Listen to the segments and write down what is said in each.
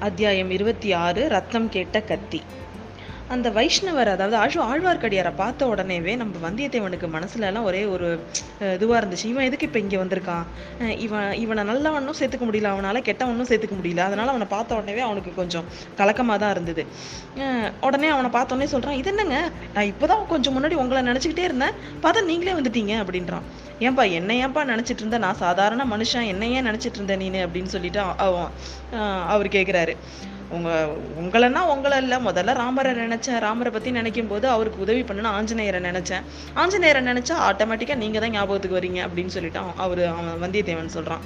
அத்தியாயம் இருபத்தி ஆறு ரத்தம் கேட்ட கத்தி. அந்த வைஷ்ணவர் அதாவது ஆழ்வ ஆழ்வார்க்கடியாரை பார்த்த உடனேவே நம்ம வந்தியத்தேவனுக்கு மனசுலலாம் ஒரே ஒரு இதுவாக இருந்துச்சு. இவன் எதுக்கு இப்போ இங்கே வந்திருக்கான்? இவன் இவனை நல்லவனும் சேர்த்துக்க முடியல. அவனால் கெட்டவனும் சேர்த்துக்க முடியல. அதனால் அவனை பார்த்த உடனேவே அவனுக்கு கொஞ்சம் கலக்கமாக தான் இருந்தது. உடனே அவனை பார்த்த உடனே இது என்னங்க? நான் இப்போ தான் கொஞ்சம் முன்னாடி உங்களை நினச்சிக்கிட்டே இருந்தேன். பார்த்தா நீங்களே வந்துட்டீங்க. அப்படின்றான். ஏன்பா என்ன ஏன்பா நினச்சிட்டு இருந்த? நான் சாதாரண மனுஷன். என்ன ஏன் நினச்சிட்டு இருந்தேன் நீனு? அப்படின்னு சொல்லிட்டு அவன் அவர் கேட்குறாரு உங்கள் உங்களைன்னா உங்களை இல்லை முதல்ல ராமரை நினச்சேன். ராமரை பற்றி நினைக்கும் போது அவருக்கு உதவி பண்ணணும் ஆஞ்சநேயரை நினச்சேன். ஆஞ்சநேயரை நினச்சா ஆட்டோமேட்டிக்காக நீங்கள் தான் ஞாபகத்துக்கு வரீங்க அப்படின்னு சொல்லிட்டு அவர் அவன் வந்தியத்தேவன் சொல்கிறான்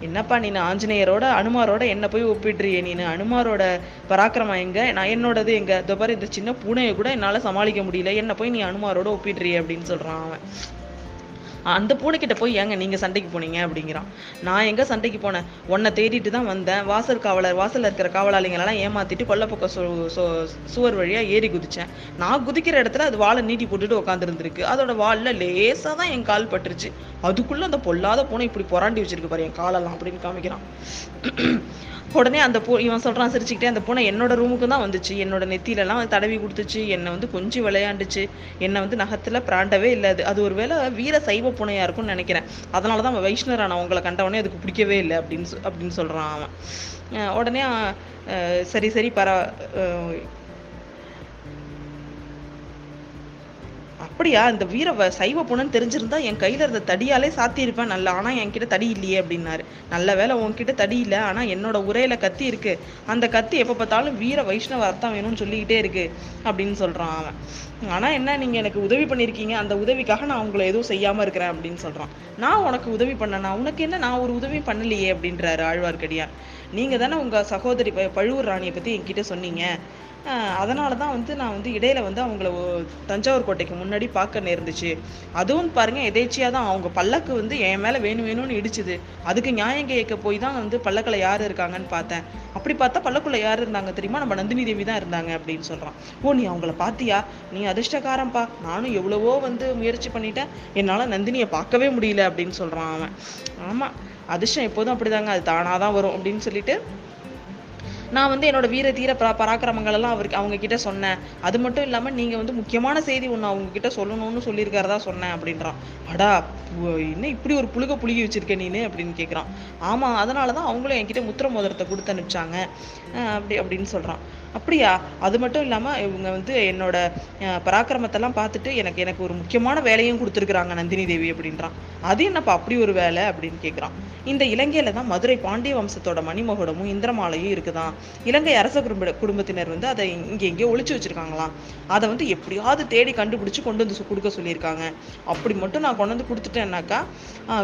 என்னப்பா நீ ஆஞ்சநேயரோட அனுமாரோட என்ன போய் ஒப்பிடுறியே நீனு? அனுமாரோட பராக்கிரமம் எங்க? நான் என்னோடது எங்க? துபாரி இந்த சின்ன பூனையை கூட என்னால் சமாளிக்க முடியல. என்ன போய் நீ அனுமாரோட ஒப்பிடுறியே அப்படின்னு சொல்கிறான் அவன். அந்த பூனைக்கிட்ட போய் ஏங்க நீங்கள் சண்டைக்கு போனீங்க? அப்படிங்கிறான். நான் எங்கே சண்டைக்கு போனேன்? உன்னை தேடிட்டு தான் வந்தேன். வாசல் காவலர் வாசலில் இருக்கிற காவலாளிங்களெல்லாம் ஏமாத்திட்டு கொல்லப்பக்கம் சு சுவர் வழியாக ஏறி குதித்தேன் நான் குதிக்கிற இடத்துல அது வாழை நீட்டி போட்டுட்டு உட்காந்துருந்துருக்கு அதோட வாலில் லேசாக தான் என் கால் பட்டுருச்சு. அதுக்குள்ளே அந்த பொல்லாத பூனை இப்படி புராண்டி வச்சிருக்கு பாரு என் காலெல்லாம் அப்படின்னு காமிக்கிறான். உடனே அந்த பூ இவன் சொல்கிறான் சிரிச்சுக்கிட்டே அந்த பூனை என்னோட ரூமுக்கு தான் வந்துச்சு. என்னோட நெத்தியிலலாம் தடவி கொடுத்துச்சு. என்னை வந்து கொஞ்சம் விளையாண்டுச்சு. என்னை வந்து நகத்தில் பிராண்டவே இல்லை அது. அது ஒருவேளை வீர சைவ பூனையாக இருக்கும்னு நினைக்கிறேன். அதனால தான் அவன் வைஷ்ணரான நான் கண்டவனே அதுக்கு பிடிக்கவே இல்லை அப்படின்னு அப்படின்னு சொல்கிறான் அவன். உடனே சரி சரி பர அப்படியா? இந்த வீர வ- சைவ புணன்னு தெரிஞ்சிருந்தா என் கையில இருந்த தடியாலே சாத்தியிருப்பேன். நல்லா ஆனா என்கிட்ட தடி இல்லையே அப்படின்னாரு. நல்ல வேளை உன்கிட்ட தடி இல்லை ஆனா என்னோட உரையில கத்தி இருக்கு. அந்த கத்தி எப்ப பார்த்தாலும் வீர வைஷ்ணவ அர்த்தம் வேணும்னு சொல்லிக்கிட்டே இருக்கு அப்படின்னு சொல்றான் அவன். ஆனா என்ன நீங்க எனக்கு உதவி பண்ணிருக்கீங்க. அந்த உதவிக்காக நான் உங்களை எதுவும் செய்யாம இருக்கிறேன் அப்படின்னு சொல்றான். நான் உனக்கு உதவி பண்ணனா? உனக்கு என்ன? நான் ஒரு உதவி பண்ணலையே அப்படின்றாரு ஆழ்வார்க்கடியான். நீங்க தானே உங்க சகோதரி ப- பழுவூர் ராணியை பத்தி என்கிட்ட சொன்னீங்க. அதனால தான் வந்து நான் வந்து இடையில வந்து அவங்கள தஞ்சாவூர் கோட்டைக்கு முன்னாடி பார்க்க நேர்ந்துச்சு. அதுவும் பாருங்க எதேச்சியா தான் அவங்க பல்லக்கு வந்து என் மேல வேணும் வேணும்னு இடிச்சுது. அதுக்கு நியாயம் கேட்க போய் தான் வந்து பல்லக்கில் யார் இருக்காங்கன்னு பார்த்தேன். அப்படி பார்த்தா பல்லக்குள்ள யார் இருந்தாங்க தெரியுமா? நம்ம நந்தினி தேவி தான் இருந்தாங்க அப்படின்னு சொல்றான். ஓ நீ அவங்கள பாத்தியா நீ அதிர்ஷ்டக்காரன்ப்பா. நானும் எவ்வளவோ வந்து முயற்சி பண்ணிட்டேன். என்னால நந்தினியை பார்க்கவே முடியல அப்படின்னு சொல்றான் அவன். ஆமா அதிர்ஷ்டம் எப்போதும் அப்படிதாங்க. அது தானாதான் வரும் அப்படின்னு சொல்லிட்டு நான் வந்து என்னோட வீர தீர பரா பராக்கிரமங்கள் எல்லாம் அவருக்கு அவங்க கிட்ட சொன்னேன். அது மட்டும் இல்லாம நீங்க வந்து முக்கியமான செய்தி ஒண்ணு அவங்க கிட்ட சொல்லணும்னு சொல்லியிருக்காரதா சொன்னேன் அப்படின்றான். அடா பு- என்ன இப்படி ஒரு புழுக புழுகி வச்சிருக்க நீனு? அப்படின்னு கேக்குறான். ஆமா அதனாலதான் அவங்களும் என்கிட்ட முத்திர மோதிரத்தை கொடுத்து அனுப்பிச்சாங்க. அப்படி அப்படின்னு சொல்றான். அப்படியா? அது மட்டும் இல்லாமல் இவங்க வந்து என்னோட பராக்கிரமத்தெல்லாம் பார்த்துட்டு எனக்கு எனக்கு ஒரு முக்கியமான வேலையும் கொடுத்துருக்குறாங்க நந்தினி தேவி அப்படின்றான். அது என்னப்பா அப்படி ஒரு வேலை அப்படின்னு கேட்குறான் இந்த இலங்கையில தான் மதுரை பாண்டிய வம்சத்தோட மணிமகுடமும் இந்திரமாலையும் இருக்குதான். இலங்கை அரச குடும்ப குடும்பத்தினர் வந்து அதை இங்கே எங்கேயோ ஒழிச்சு வச்சிருக்காங்களாம். அதை வந்து எப்படியாவது தேடி கண்டுபிடிச்சு கொண்டு வந்து கொடுக்க சொல்லியிருக்காங்க. அப்படி மட்டும் நான் கொண்டு வந்து கொடுத்துட்டேன்னாக்கா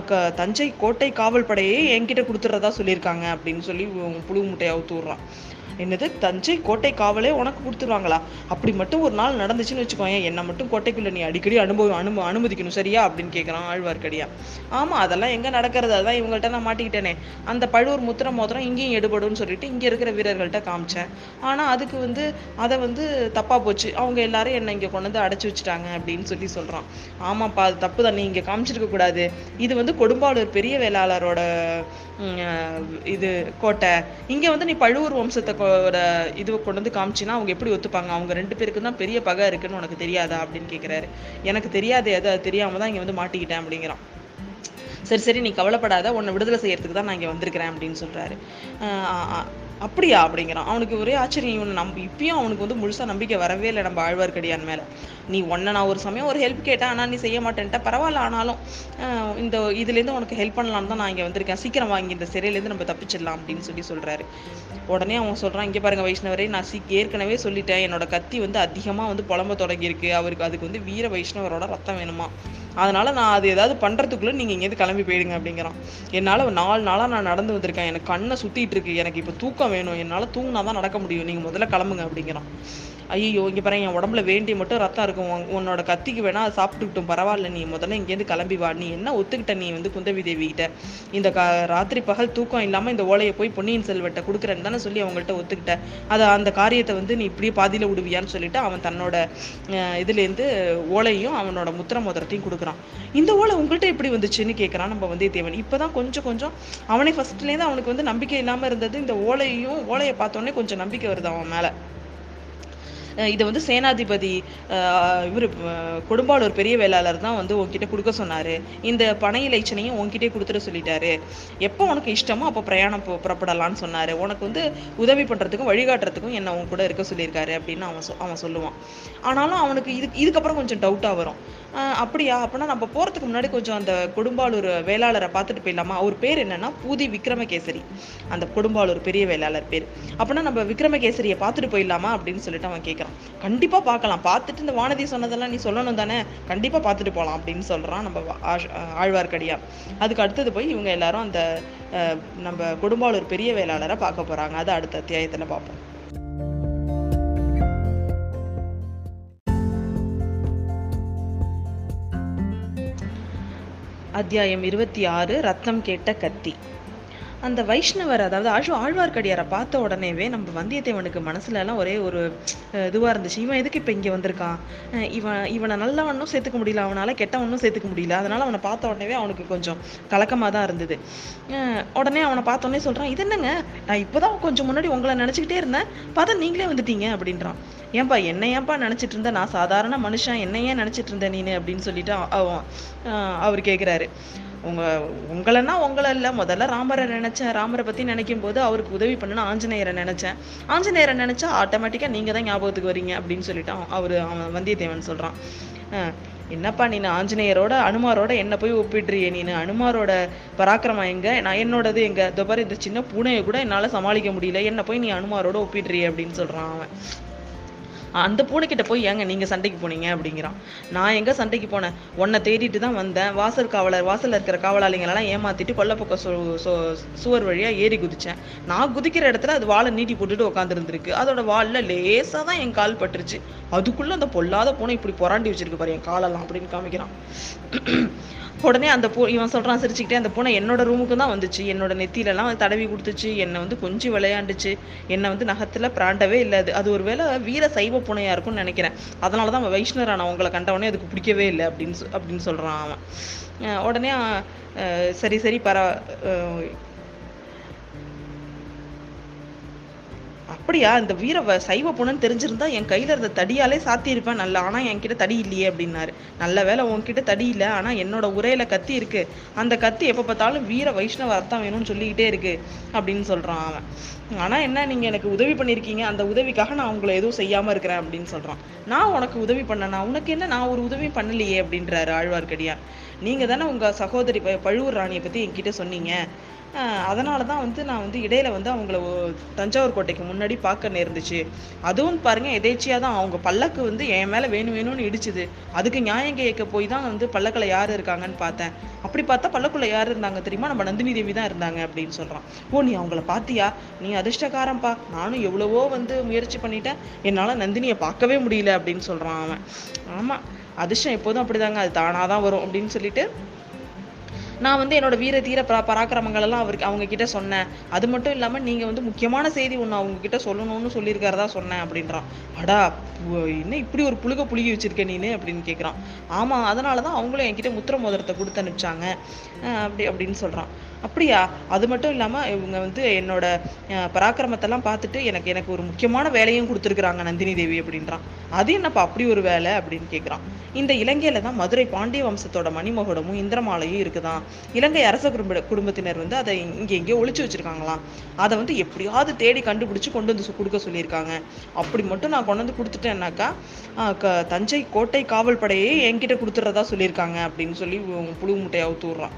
க- தஞ்சை கோட்டை காவல் படையே என்கிட்ட கொடுத்துறதா சொல்லியிருக்காங்க அப்படின்னு சொல்லி புழு முட்டையை அவுத்து விடுறான். என்னது தஞ்சை கோட்டை காவலே உனக்கு கொடுத்துருவாங்களா? அப்படி மட்டும் ஒரு நாள் நடந்துச்சுன்னு வச்சுக்கோயேன். என்னை மட்டும் கோட்டைக்குள்ளே நீ அடிக்கடி அனுபவம் அனும அனுமதிக்கணும் சரியா? அப்படின்னு கேட்குறான் ஆழ்வார்க்கடியா. ஆமாம் அதெல்லாம் எங்கே நடக்கிறது? அதான் இவங்கள்ட்ட நான் மாட்டிக்கிட்டேனே. அந்த பழுவூர் முத்திர மோதிரம் இங்கேயும் எடுபடும்னு சொல்லிட்டு இங்கே இருக்கிற வீரர்கள்ட்ட காமிச்சேன். ஆனால் அதுக்கு வந்து அதை வந்து தப்பாக போச்சு. அவங்க எல்லாரும் என்னை இங்கே கொண்டு வந்து அடைச்சி வச்சுட்டாங்க அப்படின்னு சொல்லி சொல்கிறான் ஆமாப்பா அது தப்பு தான். நீ இங்கே காமிச்சிருக்க கூடாது. இது வந்து கொடும்பாளூர் பெரிய வேளாளரோட இது கோட்டை. இங்கே வந்து நீ பழுவூர் வம்சத்தை கொ- இது கொண்டு வந்து காமிச்சின்னா அவங்க எப்படி ஒத்துப்பாங்க? அவங்க ரெண்டு பேருக்கு தான் பெரிய பகை இருக்குன்னு உனக்கு தெரியாதா? அப்படின்னு கேட்குறாரு எனக்கு தெரியாது அது அது தெரியாமல் தான் இங்கே வந்து மாட்டிக்கிட்டேன் அப்படிங்கிறான். சரி சரி நீ கவலைப்படாத. உன்னை விடுதலை செய்யறதுக்கு தான் நான் இங்கே வந்திருக்கிறேன் அப்படின்னு சொல்கிறாரு அப்படியா? அப்படிங்கிறான். அவனுக்கு ஒரே ஆச்சரியம் இவனை நம்ப இப்பயும் அவனுக்கு வந்து முழுசாக நம்பிக்கை வரவே இல்லை நம்ம ஆழ்வார்க்கடியான் மேலே. நீ உன்னை நான் ஒரு சமயம் ஒரு ஹெல்ப் கேட்டேன் ஆனால் நீ செய்ய மாட்டேன்ட்ட. பரவாயில்ல ஆனாலும் இந்த இதுலேருந்து உனக்கு ஹெல்ப் பண்ணலாம்னு தான் நான் இங்கே வந்திருக்கேன். சீக்கிரம் வாங்கி இந்த சிறையிலேருந்து நம்ம தப்பிச்சிடலாம் அப்படின்னு சொல்லி சொல்கிறாரு உடனே அவன் சொல்கிறான் இங்கே பாருங்கள் வைஷ்ணவரே நான் சீ ஏற்கனவே சொல்லிட்டேன். என்னோட கத்தி வந்து அதிகமாக வந்து புலம்ப தொடங்கியிருக்கு. அவருக்கு அதுக்கு வந்து வீர வைஷ்ணவரோட ரத்தம் வேணுமா? அதனால நான் அது ஏதாவது பண்ணுறதுக்குள்ளே நீங்கள் இங்கேருந்து கிளம்பி போயிடுங்க அப்படிங்கிறான். என்னால் நாலு நாளாக நான் நடந்து வந்திருக்கேன். எனக்கு கண்ணை சுற்றிட்டு இருக்கு. எனக்கு இப்போ தூக்கம் வேணும். என்னால தூங்கினா தான் நடக்க முடியும். நீங்க முதல்ல கிளம்புங்க அப்படிங்கிறான். ஐயோ இங்கே பாரு என் உடம்புல வேண்டி மட்டும் ரத்தம் இருக்கும். உன்னோட கத்திக்கு வேணா அதை சாப்பிட்டுக்கிட்டும். பரவாயில்ல நீ முதல்ல இங்கேருந்து கிளம்பி வா. நீ என்ன ஒத்துக்கிட்ட நீ வந்து குந்தவி தேவி கிட்ட இந்த க ராத்திரி பகல் தூக்கம் இல்லாமல் இந்த ஓலையை போய் பொன்னியின் செல்வட்ட கொடுக்குறேன்னு தானே சொல்லி அவங்கள்ட்ட ஒத்துக்கிட்ட. அதை அந்த காரியத்தை வந்து நீ இப்படியே பாதியில் விடுவியான்னு சொல்லிட்டு அவன் தன்னோட இதுலேருந்து ஓலையும் அவனோட முத்திர மோதிரத்தையும் கொடுக்குறான். இந்த ஓலை உங்கள்கிட்ட எப்படி வந்துச்சுன்னு கேட்குறான் நம்ம வந்தியத்தேவன். இப்போதான் கொஞ்சம் கொஞ்சம் அவனே ஃபஸ்ட்லேருந்து அவனுக்கு வந்து நம்பிக்கை இல்லாமல் இருந்தது. இந்த ஓலையையும் ஓலையை பார்த்தோன்னே கொஞ்சம் நம்பிக்கை வருது அவன் மேலே. இதை வந்து சேனாதிபதி இவர் கொடும்பாளூர் பெரிய வேளாளர் தான் வந்து உங்ககிட்ட கொடுக்க சொன்னாரு. இந்த பனை இலைச்சனையும் உங்ககிட்டே கொடுத்துட சொல்லிட்டாரு. எப்போ உனக்கு இஷ்டமோ அப்போ பிரயாணம் புறப்படலான்னு புறப்படலாம்னு சொன்னாரு. உனக்கு வந்து உதவி பண்ணுறதுக்கும் வழிகாட்டுறதுக்கும் என்ன உன் கூட இருக்க சொல்லியிருக்காரு அப்படின்னு அவன் சொ- அவன் சொல்லுவான். ஆனாலும் அவனுக்கு இது இதுக்கப்புறம் கொஞ்சம் டவுட்டாக வரும். அப்படியா? அப்படின்னா நம்ம போகிறதுக்கு முன்னாடி கொஞ்சம் அந்த கொடும்பாளூர் வேளாளரை பார்த்துட்டு போயிடலாமா? அவர் பேர் என்னன்னா பூதி விக்ரமகேசரி. அந்த கொடும்பாளூர் பெரிய வேளாளர் பேர். அப்படின்னா நம்ம விக்ரமகேசரியை பார்த்துட்டு போயிடலாமா அப்படின்னு சொல்லிட்டு அவன் கேட்குறான் கண்டிப்பா பார்க்கலாம். பார்த்துட்டு இந்த வானதி சொன்னதெல்லாம் நீ சொல்லணும் தானே? கண்டிப்பா பார்த்துட்டு போகலாம் அப்படின்னு சொல்றான் நம்ம வா- ஆழ்வார்க்கடியான் அதுக்கு அடுத்தது போய் இவங்க எல்லாரும் அந்த நம்ம கொடும்பாளூர் பெரிய வேளாளரை பார்க்க போறாங்க. அதை அடுத்த அத்தியாயத்தில் பார்ப்போம். அத்தியாயம் இருபத்தி ஆறு ரத்தம் கேட்ட கத்தி. அந்த வைஷ்ணவர் அதாவது ஆழ்வ ஆழ்வார்க்கடியாரை பார்த்த உடனேவே நம்ம வந்தியத்தேவனுக்கு மனசுலலாம் ஒரே ஒரு இதுவாக இருந்துச்சு. இவன் எதுக்கு இப்போ இங்கே வந்திருக்கான்? இவன் இவனை நல்லவனும் சேர்த்துக்க முடியல. அவனால் கெட்டவனும் சேர்த்துக்க முடியல. அதனால் அவனை பார்த்த உடனேவே அவனுக்கு கொஞ்சம் கலக்கமாக தான் இருந்தது. உடனே அவனை பார்த்த உடனே இது என்னங்க? நான் இப்போ தான் கொஞ்சம் முன்னாடி உங்களை நினச்சிக்கிட்டே இருந்தேன். பார்த்தா நீங்களே வந்துட்டீங்க அப்படின்றான். ஏன்பா என்ன ஏன்பா நினச்சிட்டு இருந்த? நான் சாதாரண மனுஷன். என்னையே ஏன் இருந்தேன் நீனு? அப்படின்னு சொல்லிட்டு அவன் அவர் கேட்குறாரு உங்கள் உங்களன்னா உங்களை இல்லை முதல்ல ராமரை நினச்சேன். ராமரை பற்றி நினைக்கும் போது அவருக்கு உதவி பண்ணணும் ஆஞ்சநேயரை நினச்சேன். ஆஞ்சநேயரை நினச்சா ஆட்டோமேட்டிக்காக நீங்கள் தான் ஞாபகத்துக்கு வரீங்க அப்படின்னு சொல்லிட்டு அவன் அவன் வந்தியத்தேவன் சொல்கிறான் என்னப்பா நீ ஆஞ்சநேயரோட அனுமாரோட என்ன போய் ஒப்பிடுறியே நீனு? அனுமாரோட பராக்கிரமம் எங்க? நான் என்னோடது எங்க? இதோ பாரு இந்த சின்ன பூனையை கூட என்னால் சமாளிக்க முடியல. என்ன போய் நீ அனுமாரோட ஒப்பிடுறியே அப்படின்னு சொல்கிறான் அவன். அந்த பூனைக்கிட்ட போய் ஏங்க நீங்கள் சண்டைக்கு போனீங்க? அப்படிங்கிறான். நான் எங்கே சண்டைக்கு போனேன்? உன்னை தேடிட்டு தான் வந்தேன். வாசல் காவலர் வாசலில் இருக்கிற காவலாளிங்களெல்லாம் ஏமாத்திட்டு கொல்லப்பக்கம் சு சு- சுவர் வழியாக ஏறி குதிச்சேன். நான் குதிக்கிற இடத்துல அது வாழை நீட்டி போட்டுட்டு உட்காந்துருந்துருக்கு அதோட வாலில் லேசாக தான் என் கால் பட்டுருச்சு. அதுக்குள்ளே அந்த பொல்லாத பூனை இப்படி புராண்டி வச்சிருக்கு பாரு என் காலெல்லாம் அப்படின்னு காமிக்கிறான். உடனே அந்த பூ இவன் சொல்கிறான் சிரிச்சுக்கிட்டே அந்த பூனை என்னோட ரூமுக்கு தான் வந்துச்சு. என்னோட நெத்தியிலலாம் தடவி கொடுத்துச்சு. என்னை வந்து கொஞ்சம் விளையாண்டுச்சு. என்னை வந்து நகத்தில் பிராண்டவே இல்லை அது. அது ஒருவேளை வீர சைவ பூனையாக இருக்கும்னு நினைக்கிறேன். அதனால தான் அவன் வைஷ்ணரான அவங்களை கண்டவனே அதுக்கு பிடிக்கவே இல்லை அப்படின்னு அப்படின்னு சொல்கிறான் அவன். உடனே சரி சரி பர அப்படியா? இந்த வீர வ- சைவ புணன்னு தெரிஞ்சிருந்தா என் கையில இருந்த தடியாலே சாத்தியிருப்பேன். நல்லா ஆனா என்கிட்ட தடி இல்லையே அப்படின்னாரு. நல்ல வேளை உன்கிட்ட தடி இல்லை ஆனா என்னோட உரையில கத்தி இருக்கு. அந்த கத்தி எப்ப பார்த்தாலும் வீர வைஷ்ணவ அர்த்தம் வேணும்னு சொல்லிக்கிட்டே இருக்கு அப்படின்னு சொல்றான் அவன். ஆனா என்ன நீங்க எனக்கு உதவி பண்ணிருக்கீங்க. அந்த உதவிக்காக நான் உங்களை எதுவும் செய்யாம இருக்கிறேன் அப்படின்னு சொல்றான். நான் உனக்கு உதவி பண்ணனா? உனக்கு என்ன நான் ஒரு உதவி பண்ணலையே அப்படின்றாரு ஆழ்வார்க்கடியான். நீங்க தானே உங்க சகோதரி ப- பழுவூர் ராணியை பத்தி என்கிட்ட சொன்னீங்க. அதனால தான் வந்து நான் வந்து இடையில வந்து அவங்கள தஞ்சாவூர் கோட்டைக்கு முன்னாடி பார்க்க நேர்ந்துச்சு. அதுவும் பாருங்க எதேச்சியாக தான் அவங்க பல்லக்கு வந்து என் மேலே வேணும் வேணும்னு இடிச்சுது. அதுக்கு நியாயம் கேட்க போய் தான் வந்து பல்லக்கில் யார் இருக்காங்கன்னு பார்த்தேன். அப்படி பார்த்தா பல்லக்குள்ள யார் இருந்தாங்க தெரியுமா? நம்ம நந்தினி தேவி தான் இருந்தாங்க அப்படின்னு சொல்கிறான் ஓ நீ அவங்கள பார்த்தியா? நீ அதிர்ஷ்டக்காரன்ப்பா. நானும் எவ்வளவோ வந்து முயற்சி பண்ணிட்டேன். என்னால் நந்தினியை பார்க்கவே முடியல அப்படின்னு சொல்கிறான் அவன். ஆமாம் அதிர்ஷ்டம் எப்போதும் அப்படிதாங்க. அது தானாதான் வரும் அப்படின்னு சொல்லிட்டு நான் வந்து என்னோட வீர தீர பரா பராக்கிரமங்கள் எல்லாம் அவருக்கு அவங்க கிட்ட சொன்னேன். அது மட்டும் இல்லாம நீங்க வந்து முக்கியமான செய்தி ஒன்று அவங்க கிட்ட சொல்லணும்னு சொல்லியிருக்காரதா சொன்னேன் அப்படின்றான். அடா என்ன இப்படி ஒரு புழுக புழுகி வச்சிருக்க நீனு? அப்படின்னு கேக்குறான். ஆமா அதனாலதான் அவங்களும் என்கிட்ட முத்திர மோதிரத்தை கொடுத்து அனுப்பிச்சாங்க. அப்படி அப்படின்னு சொல்றான். அப்படியா? அது மட்டும் இல்லாமல் இவங்க வந்து என்னோட பராக்கிரமத்தெல்லாம் பார்த்துட்டு எனக்கு எனக்கு ஒரு முக்கியமான வேலையும் கொடுத்துருக்குறாங்க நந்தினி தேவி அப்படின்றான். அது என்னப்பா அப்படி ஒரு வேலை அப்படின்னு கேட்குறான் இந்த இலங்கையில தான் மதுரை பாண்டிய வம்சத்தோட மணிமகுடமும் இந்திரமாலையும் இருக்குதான். இலங்கை அரச குடும்ப குடும்பத்தினர் வந்து அதை இங்கே எங்கேயோ ஒழிச்சு வச்சிருக்காங்களாம். அதை வந்து எப்படியாவது தேடி கண்டுபிடிச்சு கொண்டு வந்து கொடுக்க சொல்லியிருக்காங்க. அப்படி மட்டும் நான் கொண்டு வந்து கொடுத்துட்டேன்னாக்கா க- தஞ்சை கோட்டை காவல் படையே என்கிட்ட கொடுத்துறதா சொல்லியிருக்காங்க அப்படின்னு சொல்லி புழு முட்டையை அவுத்து விடுறான்.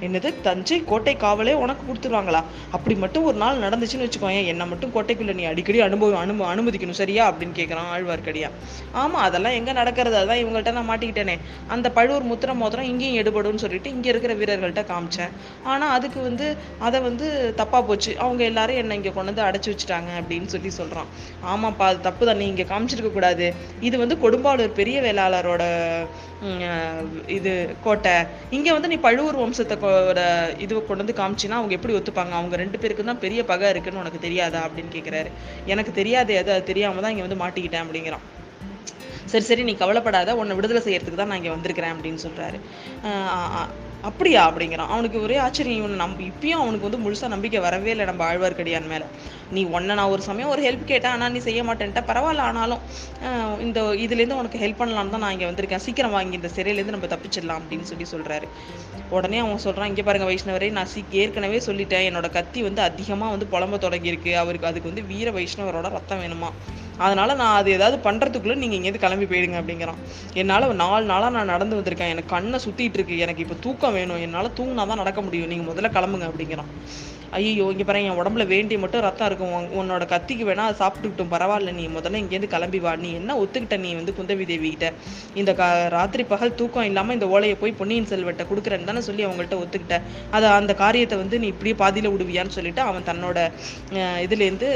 என்னது? தஞ்சை கோட்டை கோட்டை காவலே உனக்கு கொடுத்துருவாங்களா? அப்படி மட்டும் ஒரு நாள் நடந்துச்சுன்னு வச்சுக்கோயேன். என்னை மட்டும் கோட்டைக்குள்ளே நீ அடிக்கடி அனுபவம் அனுபவ அனுமதிக்கணும். சரியா? அப்படின்னு கேட்குறான் ஆழ்வார்க்கடியா. ஆமாம் அதெல்லாம் எங்கே நடக்கிறது? அதான் இவங்கள்ட்ட நான் மாட்டிக்கிட்டேனே. அந்த பழுவூர் முத்திர மோதிரம் இங்கேயும் எடுபடும்னு சொல்லிட்டு இங்கே இருக்கிற வீரர்கள்ட்ட காமிச்சேன். ஆனால் அதுக்கு வந்து அதை வந்து தப்பாக போச்சு. அவங்க எல்லாரும் என்னை இங்கே கொண்டு வந்து அடைச்சி வச்சுட்டாங்க அப்படின்னு சொல்லி சொல்கிறான் ஆமாப்பா அது தப்பு தான். நீ இங்கே காமிச்சிருக்க கூடாது. இது வந்து கொடும்பாளூர் பெரிய வேளாளரோட இது கோட்டை. இங்கே வந்து நீ பழுவூர் வம்சத்தை இது கொண்டு வந்து காமிச்சினா அவங்க எப்படி ஒத்துப்பாங்க? அவங்க ரெண்டு பேருக்கு தான் பெரிய பகை இருக்குன்னு உனக்கு தெரியாதா? அப்படின்னு கேட்குறாரு எனக்கு தெரியாது அது அது தெரியாம தான் இங்கே வந்து மாட்டிக்கிட்டேன் அப்படிங்கிறான். சரி சரி நீ கவலைப்படாத. உன்னை விடுதலை செய்யறதுக்கு தான் நான் இங்கே வந்திருக்கிறேன் அப்படின்னு சொல்றாரு. அப்படியா? அப்படிங்கிறான். அவனுக்கு ஒரே ஆச்சரியம் இவனை நம்பி. இப்பயும் அவனுக்கு வந்து முழுசாக நம்பிக்கை வரவே இல்லை நம்ம ஆழ்வார்க்கடியான் மேலே. நீ உன்னை நான் ஒரு சமயம் ஒரு ஹெல்ப் கேட்டேன் ஆனால் நீ செய்ய மாட்டேன்ட்ட. பரவாயில்ல ஆனாலும் இந்த இதுலேருந்து உனக்கு ஹெல்ப் பண்ணலான்னு தான் நான் இங்கே வந்திருக்கேன். சீக்கிரம் வாங்கி இந்த சிறையிலேருந்து நம்ம தப்பிச்சிடலாம் அப்படின்னு சொல்லி சொல்கிறாரு உடனே அவன் சொல்கிறான் இங்கே பாருங்க வைஷ்ணவரே நான் சீ ஏற்கனவே சொல்லிட்டேன். என்னோட கத்தி வந்து அதிகமாக வந்து புலம்ப தொடங்கியிருக்கு. அவருக்கு அதுக்கு வந்து வீர வைஷ்ணவரோட ரத்தம் வேணுமா? அதனால் நான் அது ஏதாவது பண்ணுறதுக்குள்ளே நீங்கள் இங்கேருந்து கிளம்பி போயிடுங்க அப்படிங்கிறான். என்னால் நாலு நாளாக நான் நடந்து வந்திருக்கேன். எனக்கு கண்ணை சுற்றிட்டு இருக்கு. எனக்கு இப்போ தூக்கம் வேணும். என்னால் தூங்கினா தான் நடக்க முடியும். நீங்கள் முதல்ல கிளம்புங்க அப்படிங்கிறான். ஐயோ இங்கே பாரு என் உடம்புல வேண்டிய மட்டும் ரத்தம் இருக்கும் உன்னோட கத்திக்கு வேணா அதை சாப்பிட்டுக்கிட்டும் பரவாயில்ல நீ முதல்ல இங்கேருந்து கிளம்பி வா. நீ என்ன ஒத்துக்கிட்ட நீ வந்து குந்தவி தேவி கிட்ட இந்த க ராத்திரி பகல் தூக்கம் இல்லாமல் இந்த ஓலையை போய் பொன்னியின் செல்வட்ட கொடுக்குறேன்னு தானே சொல்லி அவங்கள்ட்ட ஒத்துக்கிட்ட. அதை அந்த காரியத்தை வந்து நீ இப்படியே பாதியில் விடுவியான்னு சொல்லிட்டு அவன் தன்னோட இதுலேருந்து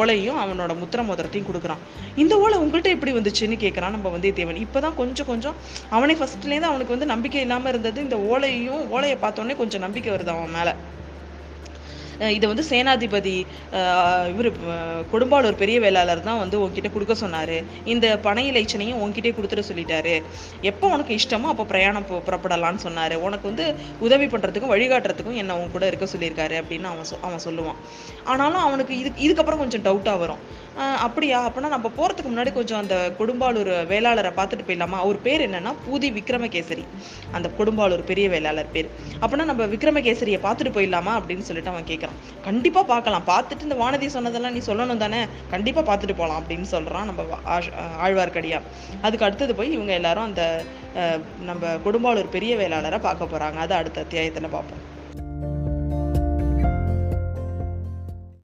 ஓலையும் அவனோட முத்திர மோதிரத்தையும் கொடுக்குறான். இந்த ஓலை உங்கள்கிட்ட எப்படி வந்துச்சுன்னு கேட்குறான் நம்ம வந்தியத்தேவன். இப்பதான் கொஞ்சம் கொஞ்சம் அவனே ஃபஸ்ட்லேருந்து அவனுக்கு வந்து நம்பிக்கை இல்லாமல் இருந்தது. இந்த ஓலையும் ஓலையை பார்த்தோன்னே கொஞ்சம் நம்பிக்கை வருது அவன் மேலே. இதை வந்து சேனாதிபதி இவர் கொடும்பாளூர் பெரிய வேளாளர் தான் வந்து உன்கிட்ட கொடுக்க சொன்னாரு. இந்த பனை இலைச்சனையும் உன்கிட்டயே கொடுத்துட சொல்லிட்டாரு. எப்போ உனக்கு இஷ்டமோ அப்போ பிரயாணம் புறப்படலாம்னு சொன்னாரு. உனக்கு வந்து உதவி பண்ணுறதுக்கும் வழிகாட்டுறதுக்கும் என்ன உன் கூட இருக்க சொல்லியிருக்காரு அப்படின்னு அவன் சொ- அவன் சொல்லுவான். ஆனாலும் அவனுக்கு இது இதுக்கப்புறம் கொஞ்சம் டவுட்டாக வரும். அப்படியா? அப்படின்னா நம்ம போகிறதுக்கு முன்னாடி கொஞ்சம் அந்த கொடும்பாளூர் வேளாளரை பார்த்துட்டு போயிடலாமா? அவர் பேர் என்னன்னா பூதி விக்ரமகேசரி. அந்த கொடும்பாளூர் பெரிய வேளாளர் பேர். அப்படின்னா நம்ம விக்ரமகேசரியை பார்த்துட்டு போயிடலாமா அப்படின்னு சொல்லிட்டு அவன் கேட்குறான் கண்டிப்பாக பார்க்கலாம். பார்த்துட்டு இந்த வானதி சொன்னதெல்லாம் நீ சொல்லணும் தானே? கண்டிப்பாக பார்த்துட்டு போகலாம் அப்படின்னு சொல்கிறான் நம்ம ஆழ்வார்க்கடியா ஆஷ்- அதுக்கு அடுத்தது போய் இவங்க எல்லாரும் அந்த நம்ம கொடும்பாளூர் பெரிய வேளாளரை பார்க்க போகிறாங்க அது அடுத்த அத்தியாயத்தில் பார்ப்போம்.